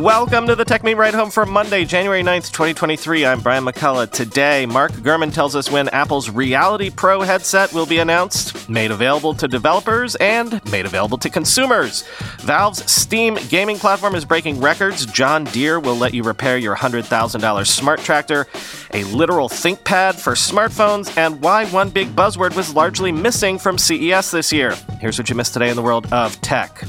Welcome to the Techmeme Ride Home for Monday, January 9th, 2023. I'm Brian McCullough. Today, Mark Gurman tells us when Apple's Reality Pro headset will be announced, made available to developers, and made available to consumers. Valve's Steam gaming platform is breaking records. John Deere will let you repair your $100,000 smart tractor, a literal ThinkPad for smartphones, and why one big buzzword was largely missing from CES this year. Here's what you missed today in the world of tech.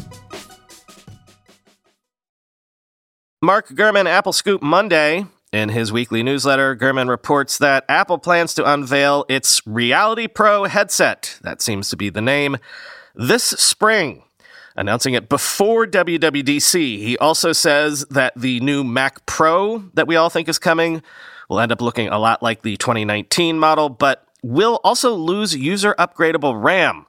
Mark Gurman, Apple Scoop Monday. In his weekly newsletter, Gurman reports that Apple plans to unveil its Reality Pro headset, that seems to be the name, this spring, announcing it before WWDC. He also says that the new Mac Pro that we all think is coming will end up looking a lot like the 2019 model, but will also lose user upgradable RAM.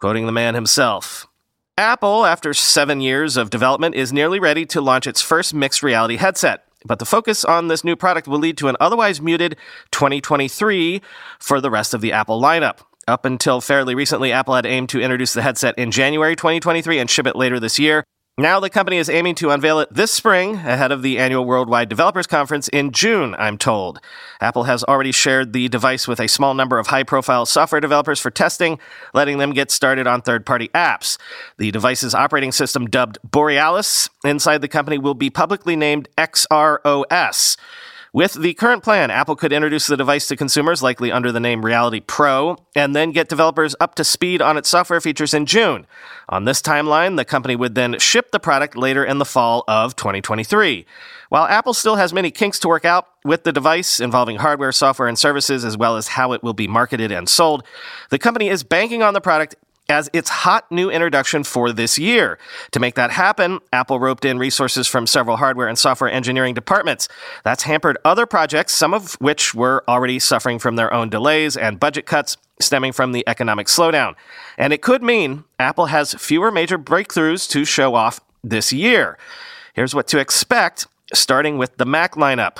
Quoting the man himself, Apple, after seven years of development, is nearly ready to launch its first mixed reality headset. But the focus on this new product will lead to an otherwise muted 2023 for the rest of the Apple lineup. Up until fairly recently, Apple had aimed to introduce the headset in January 2023 and ship it later this year. Now the company is aiming to unveil it this spring ahead of the annual Worldwide Developers Conference in June, I'm told. Apple has already shared the device with a small number of high profile software developers for testing, letting them get started on third party apps. The device's operating system, dubbed Borealis, inside the company will be publicly named XROS. With the current plan, Apple could introduce the device to consumers, likely under the name Reality Pro, and then get developers up to speed on its software features in June. On this timeline, the company would then ship the product later in the fall of 2023. While Apple still has many kinks to work out with the device involving hardware, software, and services, as well as how it will be marketed and sold, the company is banking on the product as its hot new introduction for this year. To make that happen, Apple roped in resources from several hardware and software engineering departments. That's hampered other projects, some of which were already suffering from their own delays and budget cuts stemming from the economic slowdown. And it could mean Apple has fewer major breakthroughs to show off this year. Here's what to expect, starting with the Mac lineup.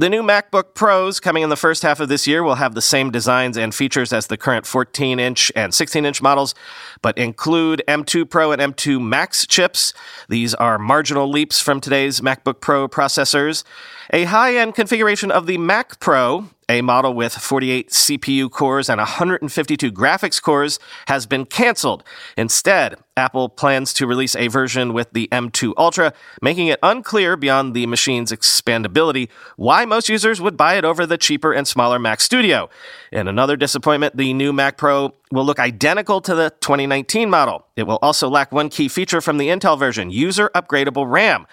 The new MacBook Pros coming in the first half of this year will have the same designs and features as the current 14 inch and 16 inch models, but include M2 Pro and M2 Max chips. These are marginal leaps from today's MacBook Pro processors. A high end configuration of the Mac Pro a model with 48 CPU cores and 152 graphics cores has been canceled. Instead, Apple plans to release a version with the M2 Ultra, making it unclear beyond the machine's expandability why most users would buy it over the cheaper and smaller Mac Studio. In another disappointment, the new Mac Pro will look identical to the 2019 model. It will also lack one key feature from the Intel version user upgradable RAM.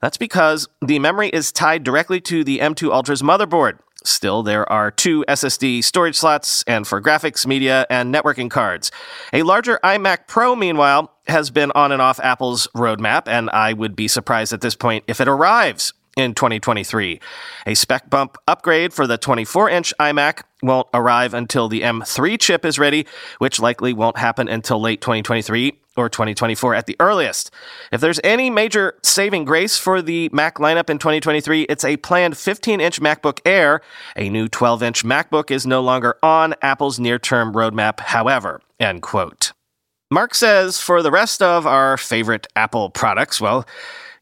That's because the memory is tied directly to the M2 Ultra's motherboard. Still, there are two SSD storage slots and for graphics, media, and networking cards. A larger iMac Pro, meanwhile, has been on and off Apple's roadmap, and I would be surprised at this point if it arrives in 2023. A spec bump upgrade for the 24 inch iMac won't arrive until the M3 chip is ready, which likely won't happen until late 2023 or 2024 at the earliest. If there's any major saving grace for the Mac lineup in 2023, it's a planned 15 inch MacBook Air. A new 12 inch MacBook is no longer on Apple's near term roadmap, however. End quote. Mark says for the rest of our favorite Apple products, well,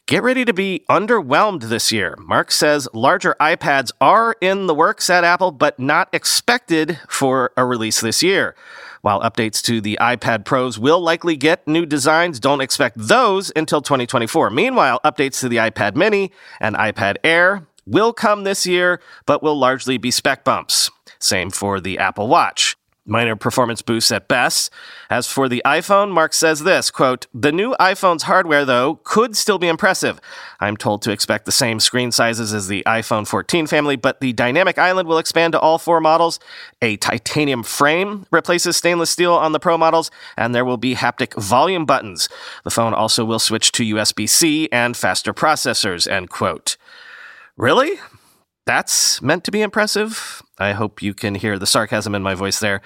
Get ready to be underwhelmed this year. Mark says larger iPads are in the works at Apple, but not expected for a release this year. While updates to the iPad Pros will likely get new designs, don't expect those until 2024. Meanwhile, updates to the iPad Mini and iPad Air will come this year, but will largely be spec bumps. Same for the Apple Watch minor performance boosts at best. As for the iPhone, Mark says this, quote, "The new iPhone's hardware though could still be impressive. I'm told to expect the same screen sizes as the iPhone 14 family, but the dynamic island will expand to all four models. A titanium frame replaces stainless steel on the Pro models, and there will be haptic volume buttons. The phone also will switch to USB-C and faster processors." End quote. Really? That's meant to be impressive. I hope you can hear the sarcasm in my voice there.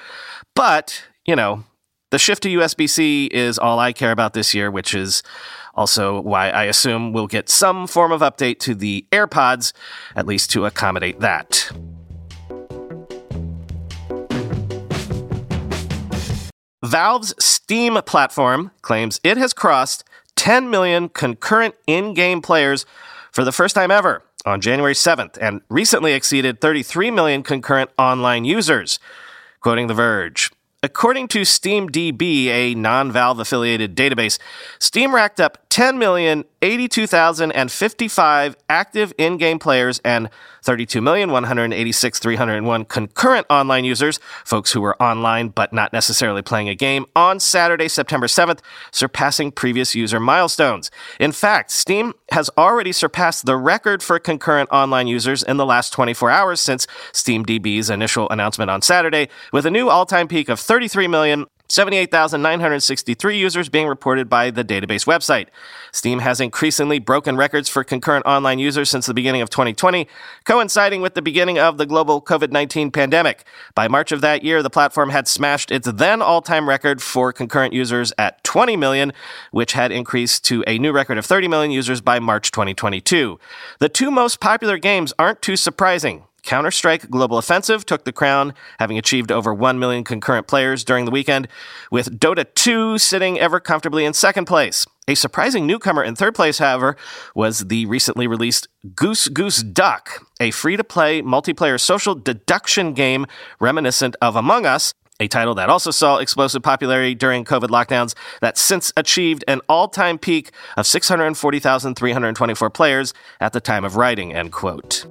But, you know, the shift to USB C is all I care about this year, which is also why I assume we'll get some form of update to the AirPods, at least to accommodate that. Valve's Steam platform claims it has crossed 10 million concurrent in game players for the first time ever on January 7th and recently exceeded 33 million concurrent online users. Quoting The Verge. According to SteamDB, a non Valve affiliated database, Steam racked up 10,082,055 active in game players and 32,186,301 concurrent online users, folks who were online but not necessarily playing a game, on Saturday, September 7th, surpassing previous user milestones. In fact, Steam has already surpassed the record for concurrent online users in the last 24 hours since SteamDB's initial announcement on Saturday, with a new all time peak of 33 million 78,963 users being reported by the database website. Steam has increasingly broken records for concurrent online users since the beginning of 2020, coinciding with the beginning of the global COVID 19 pandemic. By March of that year, the platform had smashed its then all time record for concurrent users at 20 million, which had increased to a new record of 30 million users by March 2022. The two most popular games aren't too surprising. Counter Strike Global Offensive took the crown, having achieved over 1 million concurrent players during the weekend, with Dota 2 sitting ever comfortably in second place. A surprising newcomer in third place, however, was the recently released Goose Goose Duck, a free to play multiplayer social deduction game reminiscent of Among Us, a title that also saw explosive popularity during COVID lockdowns that since achieved an all-time peak of 640,324 players at the time of writing, end quote.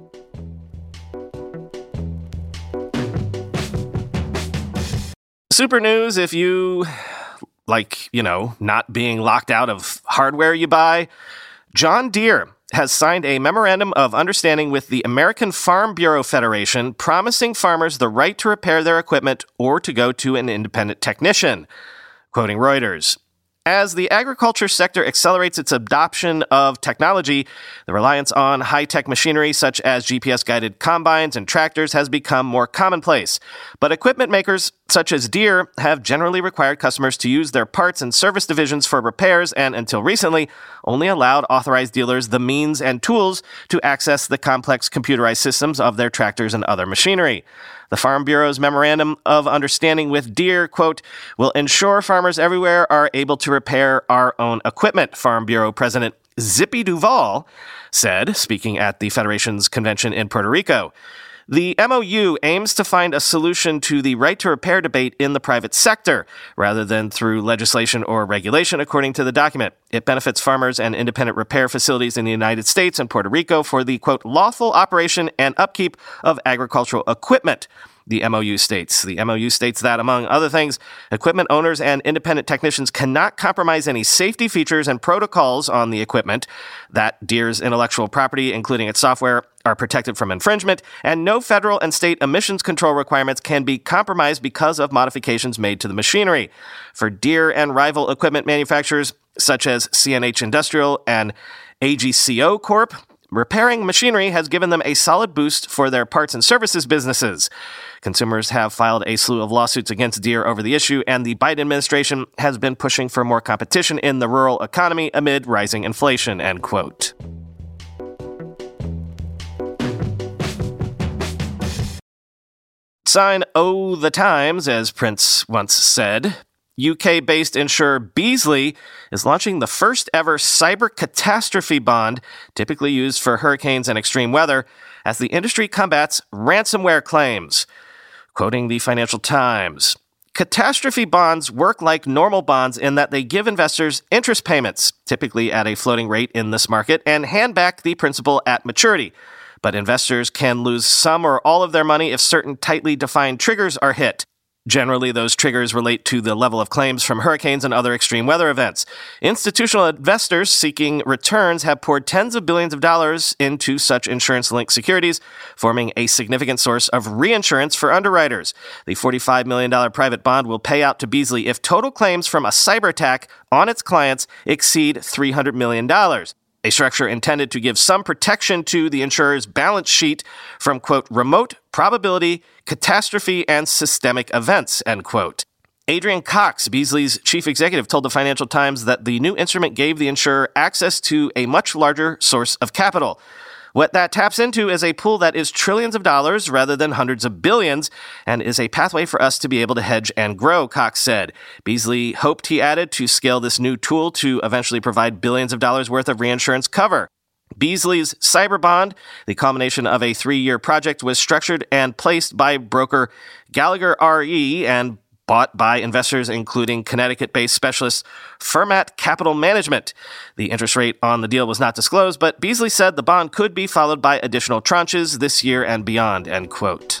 Super news if you like, you know, not being locked out of hardware you buy. John Deere has signed a memorandum of understanding with the American Farm Bureau Federation promising farmers the right to repair their equipment or to go to an independent technician. Quoting Reuters, as the agriculture sector accelerates its adoption of technology, the reliance on high tech machinery such as GPS guided combines and tractors has become more commonplace. But equipment makers such as Deere have generally required customers to use their parts and service divisions for repairs and, until recently, only allowed authorized dealers the means and tools to access the complex computerized systems of their tractors and other machinery. The Farm Bureau's memorandum of understanding with Deere, quote, will ensure farmers everywhere are able to repair our own equipment, Farm Bureau President Zippy Duval said, speaking at the Federation's convention in Puerto Rico. The MOU aims to find a solution to the right to repair debate in the private sector, rather than through legislation or regulation, according to the document. It benefits farmers and independent repair facilities in the United States and Puerto Rico for the, quote, lawful operation and upkeep of agricultural equipment the MOU states. The MOU states that, among other things, equipment owners and independent technicians cannot compromise any safety features and protocols on the equipment, that Deere's intellectual property, including its software, are protected from infringement, and no federal and state emissions control requirements can be compromised because of modifications made to the machinery. For Deere and rival equipment manufacturers such as CNH Industrial and AGCO Corp, repairing machinery has given them a solid boost for their parts and services businesses. Consumers have filed a slew of lawsuits against Deere over the issue, and the Biden administration has been pushing for more competition in the rural economy amid rising inflation. End quote. Sign Oh the Times, as Prince once said. UK based insurer Beazley is launching the first ever cyber catastrophe bond, typically used for hurricanes and extreme weather, as the industry combats ransomware claims. Quoting the Financial Times Catastrophe bonds work like normal bonds in that they give investors interest payments, typically at a floating rate in this market, and hand back the principal at maturity. But investors can lose some or all of their money if certain tightly defined triggers are hit. Generally, those triggers relate to the level of claims from hurricanes and other extreme weather events. Institutional investors seeking returns have poured tens of billions of dollars into such insurance linked securities, forming a significant source of reinsurance for underwriters. The $45 million private bond will pay out to Beazley if total claims from a cyber attack on its clients exceed $300 million a structure intended to give some protection to the insurer's balance sheet from, quote, remote probability, catastrophe, and systemic events, end quote. Adrian Cox, Beazley's chief executive, told the Financial Times that the new instrument gave the insurer access to a much larger source of capital. What that taps into is a pool that is trillions of dollars rather than hundreds of billions and is a pathway for us to be able to hedge and grow, Cox said. Beazley hoped, he added, to scale this new tool to eventually provide billions of dollars worth of reinsurance cover. Beazley's cyber bond, the culmination of a three year project, was structured and placed by broker Gallagher RE and bought by investors, including Connecticut based specialist Fermat Capital Management. The interest rate on the deal was not disclosed, but Beazley said the bond could be followed by additional tranches this year and beyond, end quote.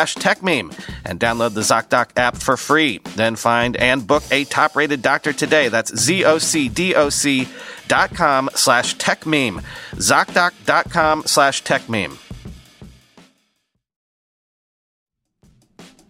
slash techmeme and download the ZocDoc app for free. Then find and book a top rated doctor today. That's Z-O-C-D-O-C dot com slash techmeme. ZocDoc.com slash techmeme.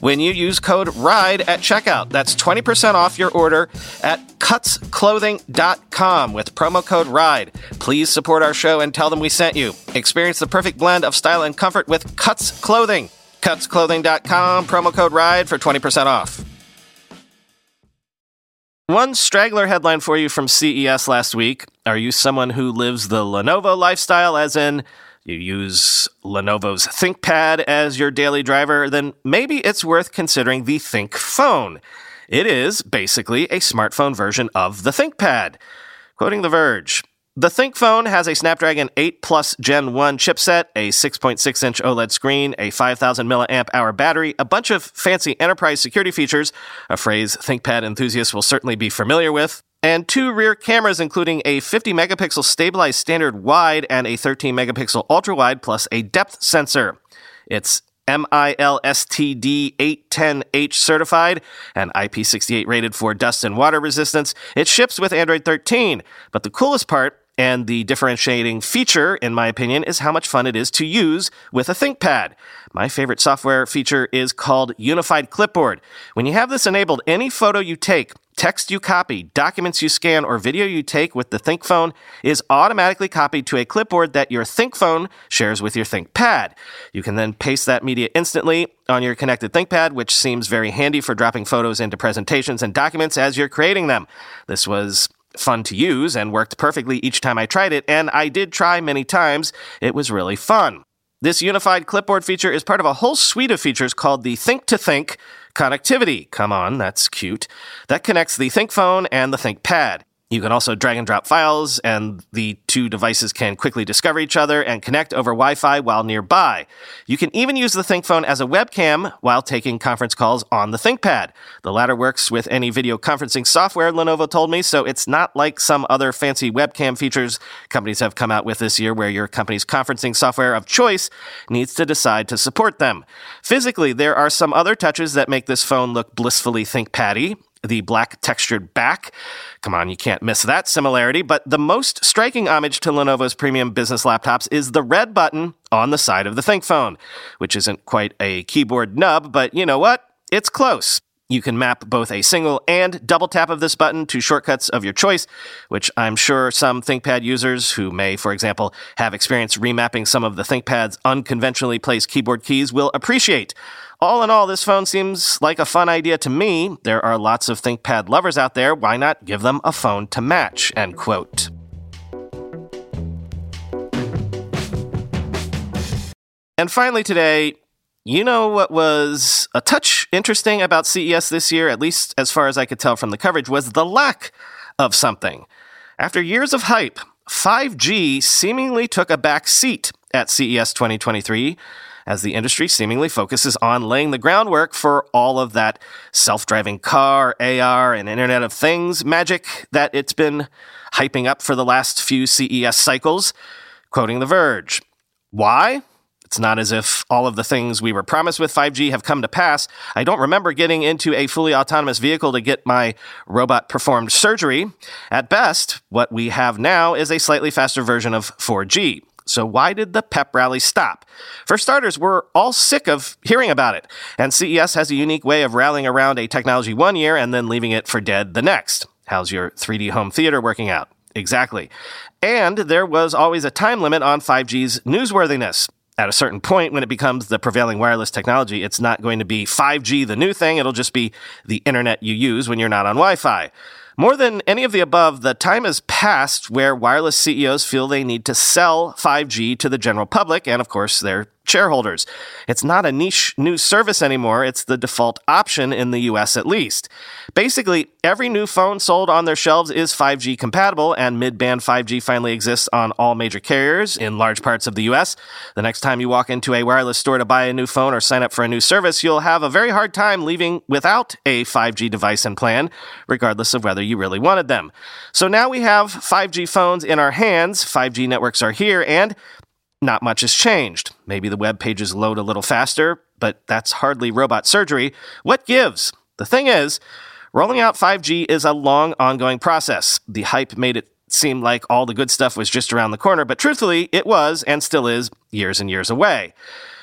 when you use code RIDE at checkout. That's 20% off your order at cutsclothing.com with promo code RIDE. Please support our show and tell them we sent you. Experience the perfect blend of style and comfort with Cuts Clothing. CutsClothing.com, promo code RIDE for 20% off. One straggler headline for you from CES last week. Are you someone who lives the Lenovo lifestyle, as in you use Lenovo's ThinkPad as your daily driver? Then maybe it's worth considering the ThinkPhone. It is basically a smartphone version of the ThinkPad. Quoting The Verge, the ThinkPhone has a Snapdragon 8 Plus Gen 1 chipset, a 6.6 inch OLED screen, a 5000 milliamp hour battery, a bunch of fancy enterprise security features, a phrase ThinkPad enthusiasts will certainly be familiar with, and two rear cameras, including a 50 megapixel stabilized standard wide and a 13 megapixel ultra wide, plus a depth sensor. It's MILSTD 810H certified and IP68 rated for dust and water resistance. It ships with Android 13. But the coolest part and the differentiating feature, in my opinion, is how much fun it is to use with a ThinkPad. My favorite software feature is called Unified Clipboard. When you have this enabled, any photo you take, text you copy, documents you scan, or video you take with the ThinkPhone is automatically copied to a clipboard that your ThinkPhone shares with your ThinkPad. You can then paste that media instantly on your connected ThinkPad, which seems very handy for dropping photos into presentations and documents as you're creating them. This was fun to use and worked perfectly each time I tried it, and I did try many times. It was really fun. This unified clipboard feature is part of a whole suite of features called the Think to Think connectivity. Come on, that's cute. That connects the ThinkPhone and the ThinkPad. You can also drag and drop files, and the two devices can quickly discover each other and connect over Wi Fi while nearby. You can even use the ThinkPhone as a webcam while taking conference calls on the ThinkPad. The latter works with any video conferencing software, Lenovo told me, so it's not like some other fancy webcam features companies have come out with this year where your company's conferencing software of choice needs to decide to support them. Physically, there are some other touches that make this phone look blissfully ThinkPaddy the black textured back. Come on, you can't miss that similarity. But the most striking homage to Lenovo's premium business laptops is the red button on the side of the ThinkPhone, which isn't quite a keyboard nub, but you know what? It's close. You can map both a single and double tap of this button to shortcuts of your choice, which I'm sure some ThinkPad users who may, for example, have experience remapping some of the ThinkPad's unconventionally placed keyboard keys will appreciate. All in all, this phone seems like a fun idea to me. There are lots of ThinkPad lovers out there. Why not give them a phone to match? End quote. And finally, today, you know what was a touch interesting about CES this year, at least as far as I could tell from the coverage, was the lack of something. After years of hype, 5G seemingly took a back seat at CES 2023 as the industry seemingly focuses on laying the groundwork for all of that self driving car, AR, and Internet of Things magic that it's been hyping up for the last few CES cycles. Quoting The Verge. Why? It's not as if all of the things we were promised with 5G have come to pass. I don't remember getting into a fully autonomous vehicle to get my robot performed surgery. At best, what we have now is a slightly faster version of 4G. So why did the pep rally stop? For starters, we're all sick of hearing about it, and CES has a unique way of rallying around a technology one year and then leaving it for dead the next. How's your 3D home theater working out? Exactly. And there was always a time limit on 5G's newsworthiness. At a certain point, when it becomes the prevailing wireless technology, it's not going to be 5G the new thing, it'll just be the internet you use when you're not on Wi Fi. More than any of the above, the time has passed where wireless CEOs feel they need to sell 5G to the general public and, of course, their shareholders. It's not a niche new service anymore, it's the default option in the US at least. Basically, every new phone sold on their shelves is 5G compatible, and mid band 5G finally exists on all major carriers in large parts of the US. The next time you walk into a wireless store to buy a new phone or sign up for a new service, you'll have a very hard time leaving without a 5G device and plan, regardless of whether you really wanted them. So now we have 5G phones in our hands, 5G networks are here, and not much has changed. Maybe the web pages load a little faster, but that's hardly robot surgery. What gives? The thing is, rolling out 5G is a long, ongoing process. The hype made it seem like all the good stuff was just around the corner, but truthfully, it was and still is years and years away.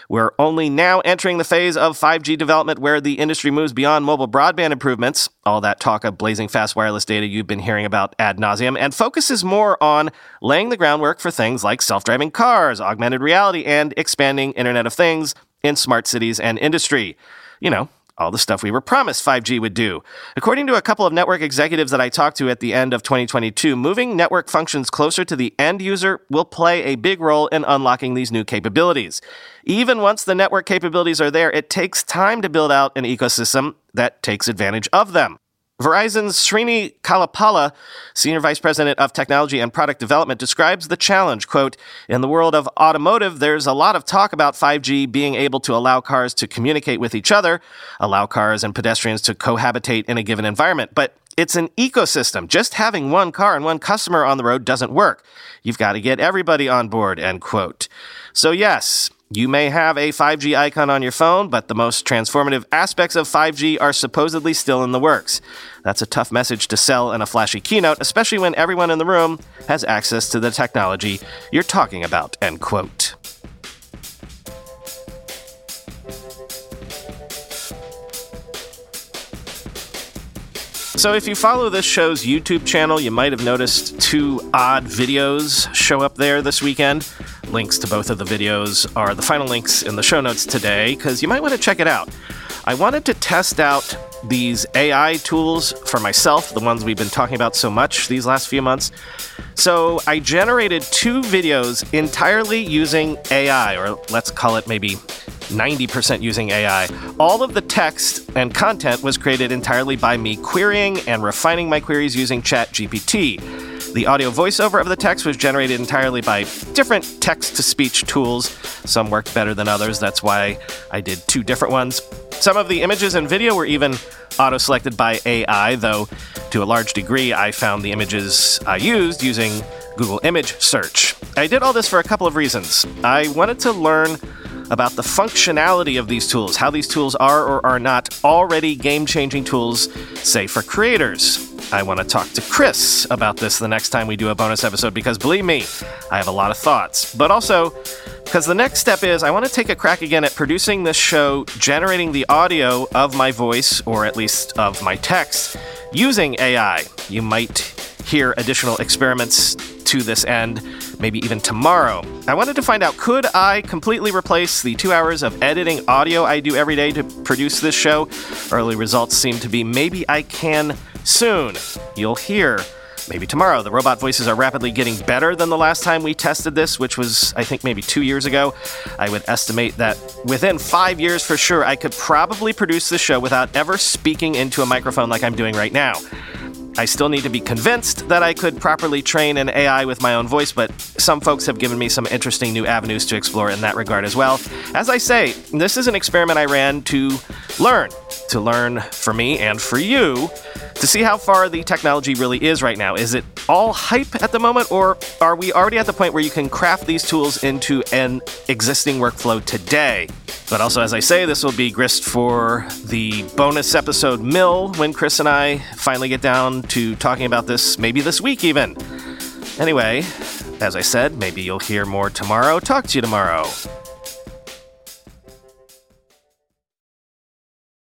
We're only now entering the phase of 5G development where the industry moves beyond mobile broadband improvements, all that talk of blazing fast wireless data you've been hearing about ad nauseum, and focuses more on laying the groundwork for things like self driving cars, augmented reality, and expanding Internet of Things in smart cities and industry. You know, all the stuff we were promised 5G would do. According to a couple of network executives that I talked to at the end of 2022, moving network functions closer to the end user will play a big role in unlocking these new capabilities. Even once the network capabilities are there, it takes time to build out an ecosystem that takes advantage of them. Verizon's Srini Kalapala, Senior Vice President of Technology and Product Development, describes the challenge. Quote, in the world of automotive, there's a lot of talk about 5G being able to allow cars to communicate with each other, allow cars and pedestrians to cohabitate in a given environment. But it's an ecosystem. Just having one car and one customer on the road doesn't work. You've got to get everybody on board, end quote. So yes, you may have a 5G icon on your phone, but the most transformative aspects of 5G are supposedly still in the works. That's a tough message to sell in a flashy keynote, especially when everyone in the room has access to the technology you're talking about, end quote. So, if you follow this show's YouTube channel, you might have noticed two odd videos show up there this weekend. Links to both of the videos are the final links in the show notes today, because you might want to check it out. I wanted to test out these AI tools for myself, the ones we've been talking about so much these last few months. So I generated two videos entirely using AI, or let's call it maybe 90% using AI. All of the text and content was created entirely by me querying and refining my queries using ChatGPT. The audio voiceover of the text was generated entirely by different text to speech tools. Some worked better than others, that's why I did two different ones. Some of the images and video were even auto selected by AI, though to a large degree I found the images I used using Google Image Search. I did all this for a couple of reasons. I wanted to learn about the functionality of these tools, how these tools are or are not already game changing tools, say for creators. I want to talk to Chris about this the next time we do a bonus episode because believe me, I have a lot of thoughts. But also, because the next step is I want to take a crack again at producing this show, generating the audio of my voice, or at least of my text, using AI. You might hear additional experiments to this end, maybe even tomorrow. I wanted to find out could I completely replace the two hours of editing audio I do every day to produce this show? Early results seem to be maybe I can soon. You'll hear maybe tomorrow. The robot voices are rapidly getting better than the last time we tested this, which was, I think, maybe two years ago. I would estimate that within five years for sure, I could probably produce the show without ever speaking into a microphone like I'm doing right now. I still need to be convinced that I could properly train an AI with my own voice, but some folks have given me some interesting new avenues to explore in that regard as well. As I say, this is an experiment I ran to learn, to learn for me and for you to see how far the technology really is right now. Is it all hype at the moment, or are we already at the point where you can craft these tools into an existing workflow today? But also, as I say, this will be grist for the bonus episode mill when Chris and I finally get down to talking about this, maybe this week even. Anyway, as I said, maybe you'll hear more tomorrow. Talk to you tomorrow.